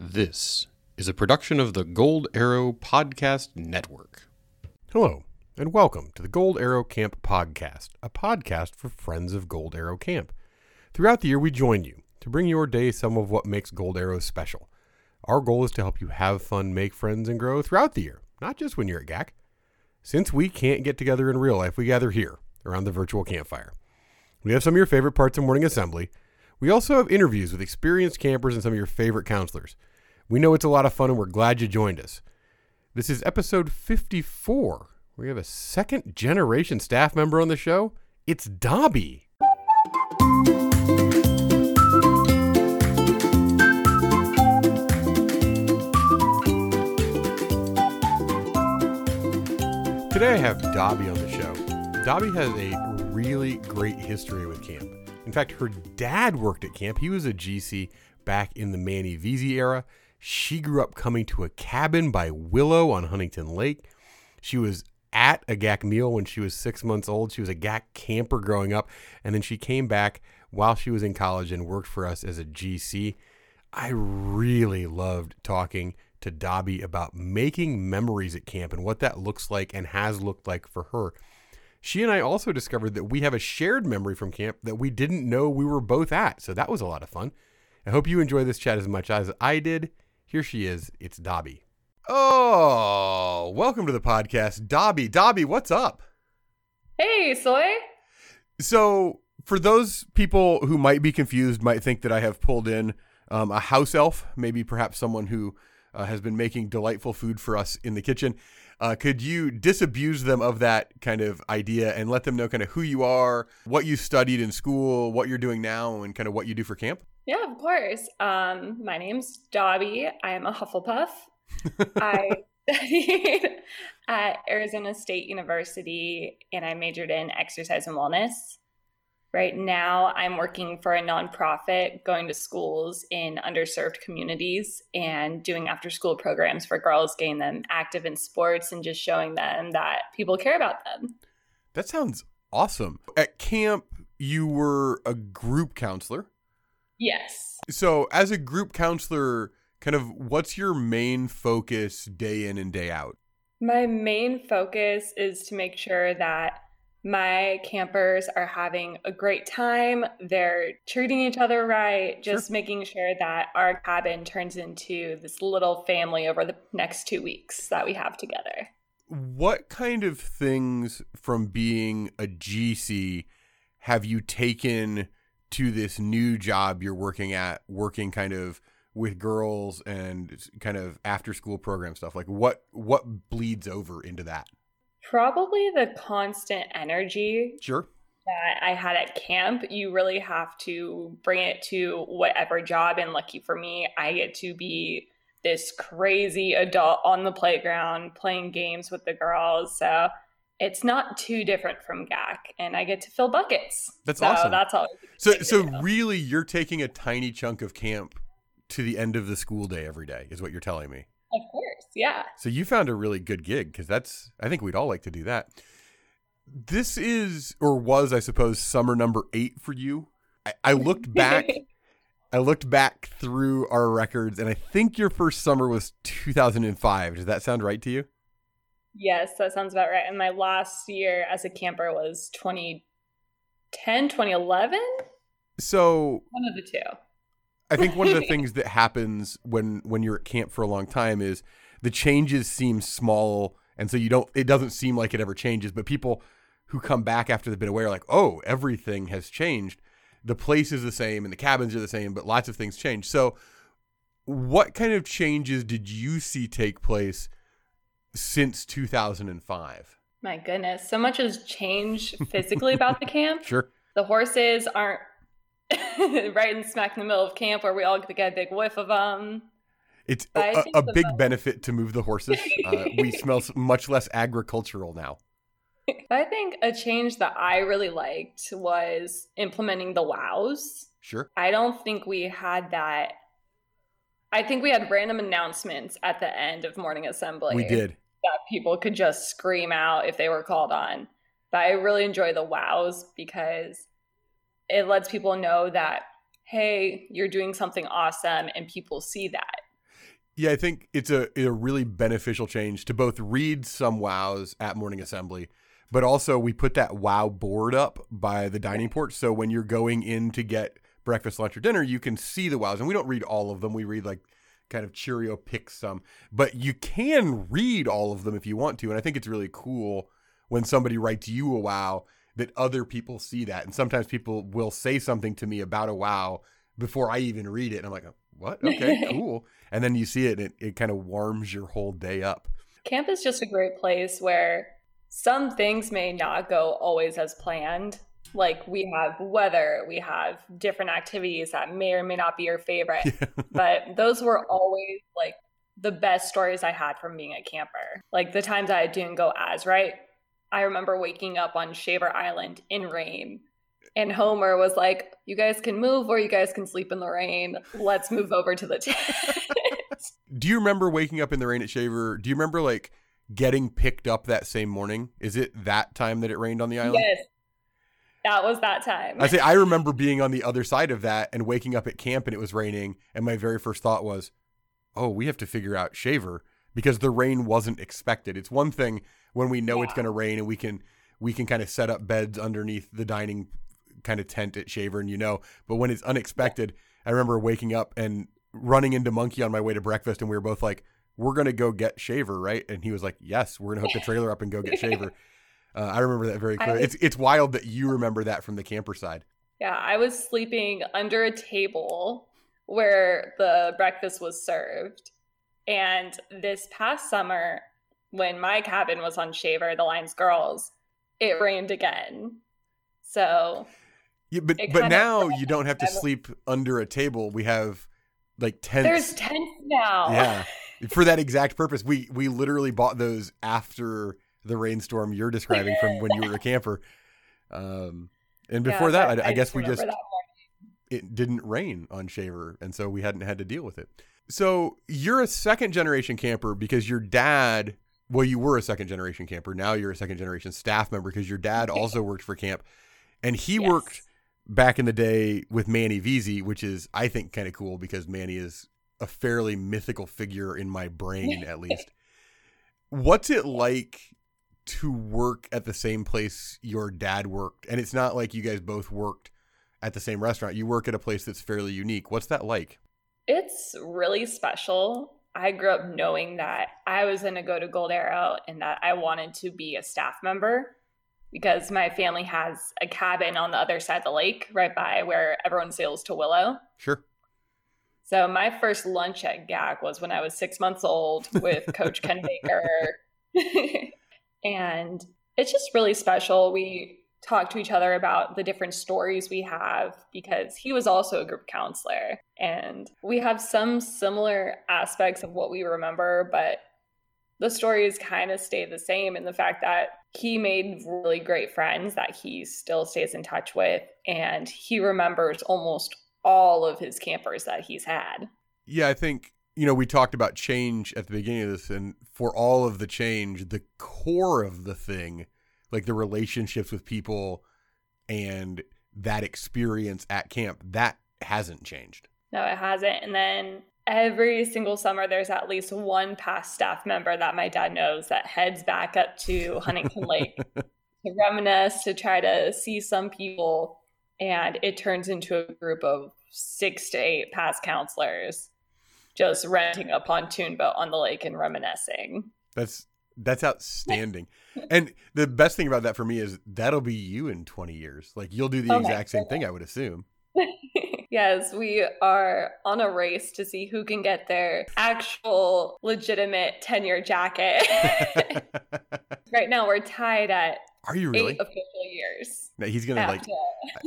This is a production of the Gold Arrow Podcast Network. Hello, and welcome to the Gold Arrow Camp Podcast, a podcast for friends of Gold Arrow Camp. Throughout the year, we join you to bring your day some of what makes Gold Arrow special. Our goal is to help you have fun, make friends, and grow throughout the year, not just when you're at GAC. Since we can't get together in real life, we gather here around the virtual campfire. We have some of your favorite parts of morning assembly. We also have interviews with experienced campers and some of your favorite counselors. We know it's a lot of fun and we're glad you joined us. This is episode 54. We have a second generation staff member on the show. It's Dobby. Today I have Dobby on the show. Dobby has a really great history with camp. In fact, her dad worked at camp. He was a GC back in the Manny Veazey era. She grew up coming to a cabin by Willow on Huntington Lake. She was at a GAC meal when she was six months old. She was a GAC camper growing up. And then she came back while she was in college and worked for us as a GC. I really loved talking to Dobby about making memories at camp and what that looks like and has looked like for her. She and I also discovered that we have a shared memory from camp that we didn't know we were both at. So that was a lot of fun. I hope you enjoy this chat as much as I did. Here she is. It's Dobby. Oh, welcome to the podcast, Dobby. Dobby, what's up? Hey, Soy. So, for those people who might be confused, might think that I have pulled in um, a house elf, maybe perhaps someone who uh, has been making delightful food for us in the kitchen. Uh, could you disabuse them of that kind of idea and let them know kind of who you are, what you studied in school, what you're doing now, and kind of what you do for camp? Yeah, of course. Um, my name's Dobby. I am a Hufflepuff. I studied at Arizona State University and I majored in exercise and wellness. Right now, I'm working for a nonprofit going to schools in underserved communities and doing after school programs for girls, getting them active in sports and just showing them that people care about them. That sounds awesome. At camp, you were a group counselor. Yes. So, as a group counselor, kind of what's your main focus day in and day out? My main focus is to make sure that my campers are having a great time. They're treating each other right, just sure. making sure that our cabin turns into this little family over the next two weeks that we have together. What kind of things from being a GC have you taken to this new job you're working at, working kind of with girls and kind of after school program stuff? Like what what bleeds over into that? Probably the constant energy. Sure. That I had at camp. You really have to bring it to whatever job. And lucky for me, I get to be this crazy adult on the playground playing games with the girls. So it's not too different from GAC, and I get to fill buckets. That's so awesome. That's all. So, so really, you're taking a tiny chunk of camp to the end of the school day every day, is what you're telling me. Of course, yeah. So you found a really good gig because that's. I think we'd all like to do that. This is or was, I suppose, summer number eight for you. I, I looked back. I looked back through our records, and I think your first summer was 2005. Does that sound right to you? Yes, that sounds about right. And my last year as a camper was 2010, 2011. So one of the two. I think one of the things that happens when when you're at camp for a long time is the changes seem small, and so you don't. It doesn't seem like it ever changes. But people who come back after they've been away are like, "Oh, everything has changed. The place is the same, and the cabins are the same, but lots of things change." So, what kind of changes did you see take place since 2005? My goodness, so much has changed physically about the camp. Sure. The horses aren't right in smack in the middle of camp where we all get a big whiff of them. It's a, a, a big benefit to move the horses. Uh, we smell much less agricultural now. I think a change that I really liked was implementing the wows. Sure. I don't think we had that. I think we had random announcements at the end of morning assembly. We did. That people could just scream out if they were called on. But I really enjoy the wows because it lets people know that hey you're doing something awesome and people see that Yeah, I think it's a, a really beneficial change to both read some wows at morning assembly, but also we put that wow board up by the dining porch. So when you're going in to get breakfast, lunch, or dinner, you can see the wows. And we don't read all of them. We read like kind of Cheerio picks some, but you can read all of them if you want to. And I think it's really cool when somebody writes you a wow that other people see that. And sometimes people will say something to me about a wow before I even read it. And I'm like, what? Okay, cool. And then you see it, and it, it kind of warms your whole day up. Camp is just a great place where some things may not go always as planned. Like we have weather, we have different activities that may or may not be your favorite. Yeah. but those were always like the best stories I had from being a camper. Like the times I didn't go as right. I remember waking up on Shaver Island in rain and Homer was like, "You guys can move, or you guys can sleep in the rain. Let's move over to the tent." Do you remember waking up in the rain at Shaver? Do you remember like getting picked up that same morning? Is it that time that it rained on the island? Yes. That was that time. I say I remember being on the other side of that and waking up at camp and it was raining and my very first thought was, "Oh, we have to figure out Shaver because the rain wasn't expected." It's one thing when we know yeah. it's going to rain and we can we can kind of set up beds underneath the dining kind of tent at Shaver and you know, but when it's unexpected, I remember waking up and running into Monkey on my way to breakfast and we were both like, we're going to go get Shaver, right? And he was like, yes, we're going to hook the trailer up and go get Shaver. Uh, I remember that very clearly. it's it's wild that you remember that from the camper side. Yeah, I was sleeping under a table where the breakfast was served. And this past summer, when my cabin was on Shaver, the Lions Girls, it rained again. So yeah, but but now you don't have to sleep under a table. We have like tents. There's tents now. Yeah, for that exact purpose. We we literally bought those after the rainstorm you're describing from when you were a camper. Um, and before yeah, that, I, I, I, guess we just it didn't rain on Shaver, and so we hadn't had to deal with it. So you're a second generation camper because your dad. Well, you were a second generation camper. Now you're a second generation staff member because your dad also worked for camp, and he yes. worked back in the day with Manny Veazey, which is I think kind of cool because Manny is a fairly mythical figure in my brain at least. What's it like to work at the same place your dad worked? And it's not like you guys both worked at the same restaurant. You work at a place that's fairly unique. What's that like? It's really special. I grew up knowing that I was going to go to Gold Arrow and that I wanted to be a staff member because my family has a cabin on the other side of the lake, right by where everyone sails to Willow. Sure. So my first lunch at GAC was when I was six months old with Coach Ken Baker. and it's just really special. We talk to each other about the different stories we have because he was also a group counselor. And we have some similar aspects of what we remember, but the stories kind of stay the same in the fact that he made really great friends that he still stays in touch with and he remembers almost all of his campers that he's had. Yeah, I think you know we talked about change at the beginning of this and for all of the change the core of the thing like the relationships with people and that experience at camp that hasn't changed. No, it hasn't. And then every single summer there's at least one past staff member that my dad knows that heads back up to Huntington Lake to reminisce, to try to see some people. And it turns into a group of six to eight past counselors just renting a pontoon boat on the lake and reminiscing. That's that's outstanding. and the best thing about that for me is that'll be you in 20 years. Like you'll do the exact same thing, I would assume. yes, we are on a race to see who can get their actual legitimate tenure jacket. right now, we're tied at are you really eight official years. Now he's gonna like.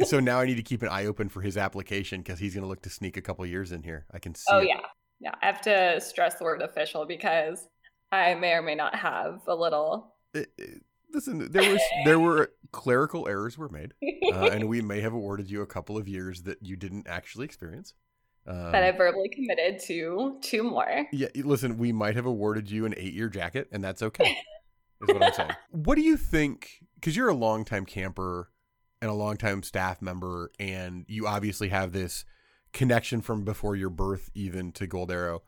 so now I need to keep an eye open for his application because he's gonna look to sneak a couple years in here. I can see. Oh it. yeah, yeah. I have to stress the word official because I may or may not have a little. It, it, listen, there was there were clerical errors were made, uh, and we may have awarded you a couple of years that you didn't actually experience. Um, that I verbally committed to two more. Yeah, listen, we might have awarded you an eight-year jacket, and that's okay. is what I'm saying. What do you think? Because you're a longtime camper and a longtime staff member, and you obviously have this connection from before your birth, even to Gold Arrow.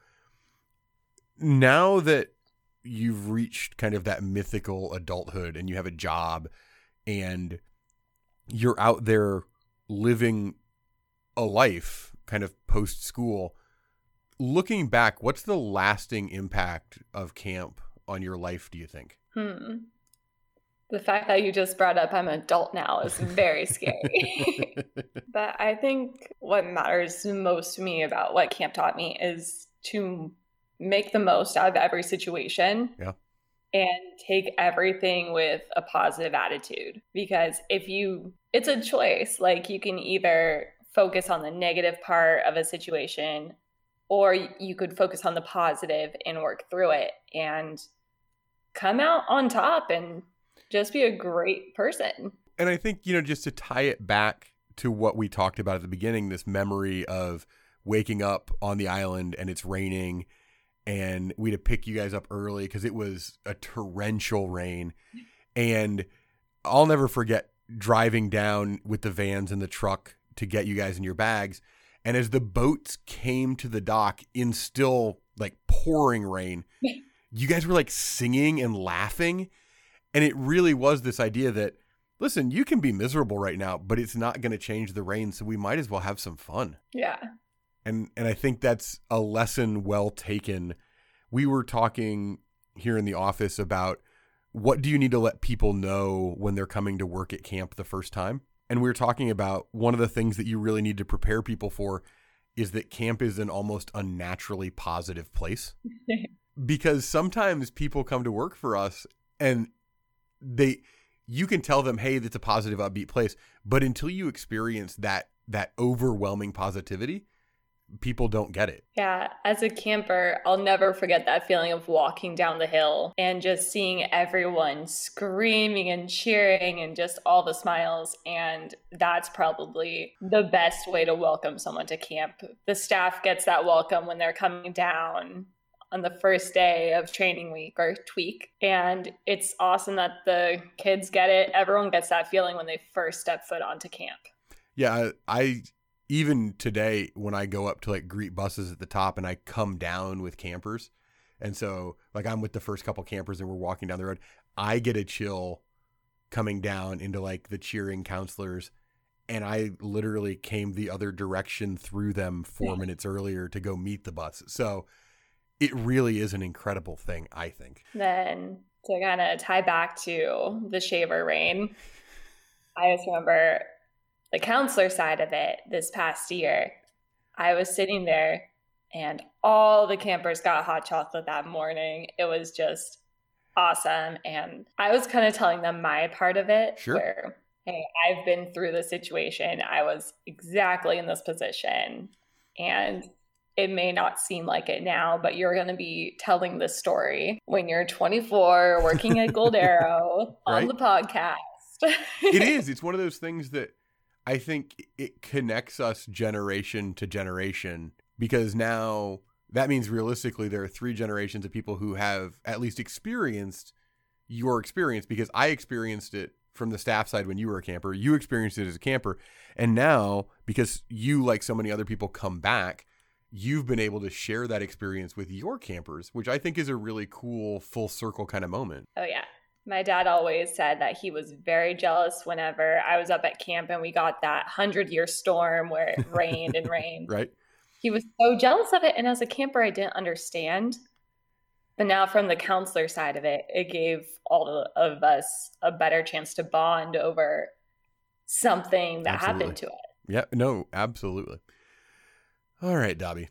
now that you've reached kind of that mythical adulthood and you have a job and you're out there living a life kind of post school looking back what's the lasting impact of camp on your life do you think Hmm. The fact that you just brought up I'm an adult now is very scary. but I think what matters most to me about what camp taught me is to make the most out of every situation. Yeah. And take everything with a positive attitude. Because if you, it's a choice. Like you can either focus on the negative part of a situation or you could focus on the positive and work through it and come out on top and just be a great person. And I think, you know, just to tie it back to what we talked about at the beginning, this memory of waking up on the island and it's raining and we had to pick you guys up early because it was a torrential rain. And I'll never forget driving down with the vans and the truck to get you guys in your bags. And as the boats came to the dock in still like pouring rain, you guys were like singing and laughing. And it really was this idea that, listen, you can be miserable right now, but it's not going to change the rain. So we might as well have some fun. Yeah. And, and I think that's a lesson well taken. We were talking here in the office about what do you need to let people know when they're coming to work at camp the first time? And we were talking about one of the things that you really need to prepare people for is that camp is an almost unnaturally positive place. because sometimes people come to work for us and they you can tell them hey that's a positive upbeat place but until you experience that that overwhelming positivity people don't get it yeah as a camper i'll never forget that feeling of walking down the hill and just seeing everyone screaming and cheering and just all the smiles and that's probably the best way to welcome someone to camp the staff gets that welcome when they're coming down on the first day of training week or tweak. And it's awesome that the kids get it. Everyone gets that feeling when they first step foot onto camp. Yeah, I even today when I go up to like greet buses at the top and I come down with campers. And so like I'm with the first couple campers and we're walking down the road, I get a chill coming down into like the cheering counselors and I literally came the other direction through them 4 minutes earlier to go meet the bus. So it really is an incredible thing, I think. Then to kind of tie back to the shaver rain, I just remember the counselor side of it this past year. I was sitting there and all the campers got hot chocolate that morning. It was just awesome. And I was kind of telling them my part of it. Sure. Where, hey, I've been through the situation. I was exactly in this position. And it may not seem like it now, but you're going to be telling this story when you're 24, working at Gold Arrow on the podcast. it is. It's one of those things that I think it connects us generation to generation because now that means realistically there are three generations of people who have at least experienced your experience because I experienced it from the staff side when you were a camper. You experienced it as a camper. And now, because you, like so many other people, come back, you've been able to share that experience with your campers, which I think is a really cool full circle kind of moment. Oh, yeah. My dad always said that he was very jealous whenever I was up at camp and we got that 100 year storm where it rained and rained. right. He was so jealous of it. And as a camper, I didn't understand. But now, from the counselor side of it, it gave all of us a better chance to bond over something that Absolutely. happened to us. Yeah, no, absolutely. All right, Dobby.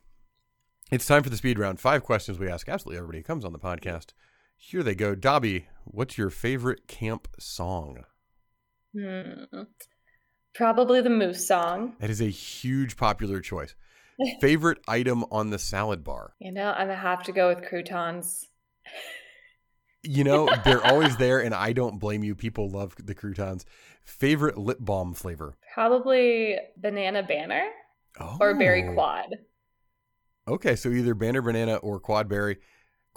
It's time for the speed round. Five questions we ask absolutely everybody who comes on the podcast. Here they go. Dobby, what's your favorite camp song? Hmm. Probably the Moose song. That is a huge popular choice. favorite item on the salad bar? You know, I'm gonna have to go with croutons. You know, they're always there, and I don't blame you. People love the croutons. Favorite lip balm flavor? Probably banana banner Oh. or berry quad. Okay, so either banner banana or quadberry.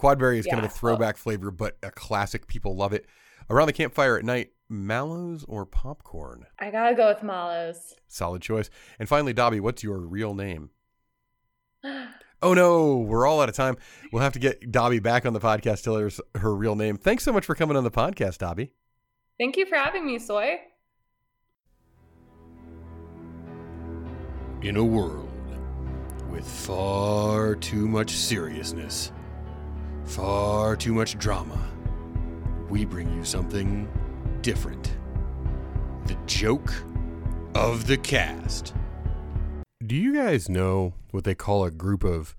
Quadberry is kind of a throwback flavor, but a classic. People love it. Around the campfire at night, mallows or popcorn? I gotta go with mallows. Solid choice. And finally, Dobby, what's your real name? Oh no, we're all out of time. We'll have to get Dobby back on the podcast till there's her real name. Thanks so much for coming on the podcast, Dobby. Thank you for having me, Soy. In a world with far too much seriousness, far too much drama, we bring you something different. The joke of the cast. Do you guys know what they call a group of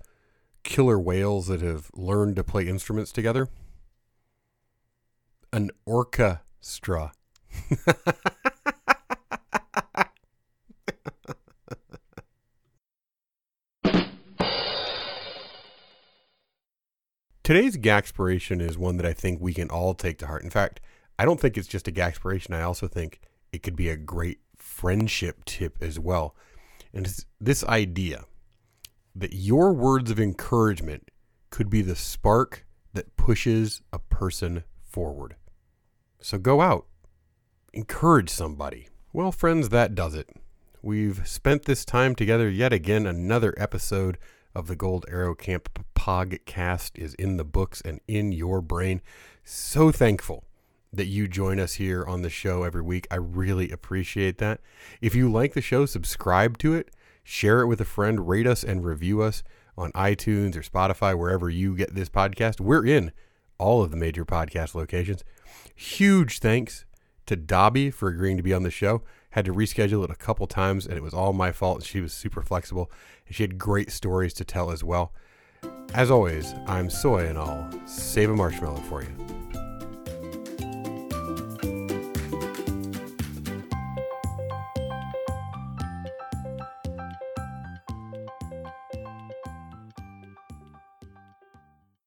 killer whales that have learned to play instruments together? An orchestra. Today's Gaxpiration is one that I think we can all take to heart. In fact, I don't think it's just a Gaxpiration. I also think it could be a great friendship tip as well. And it's this idea that your words of encouragement could be the spark that pushes a person forward. So go out, encourage somebody. Well, friends, that does it. We've spent this time together yet again. Another episode of the Gold Arrow Camp podcast is in the books and in your brain. So thankful that you join us here on the show every week. I really appreciate that. If you like the show, subscribe to it, share it with a friend, rate us and review us on iTunes or Spotify, wherever you get this podcast. We're in all of the major podcast locations. Huge thanks to Dobby for agreeing to be on the show. Had to reschedule it a couple times, and it was all my fault. She was super flexible, and she had great stories to tell as well. As always, I'm Soy, and I'll save a marshmallow for you.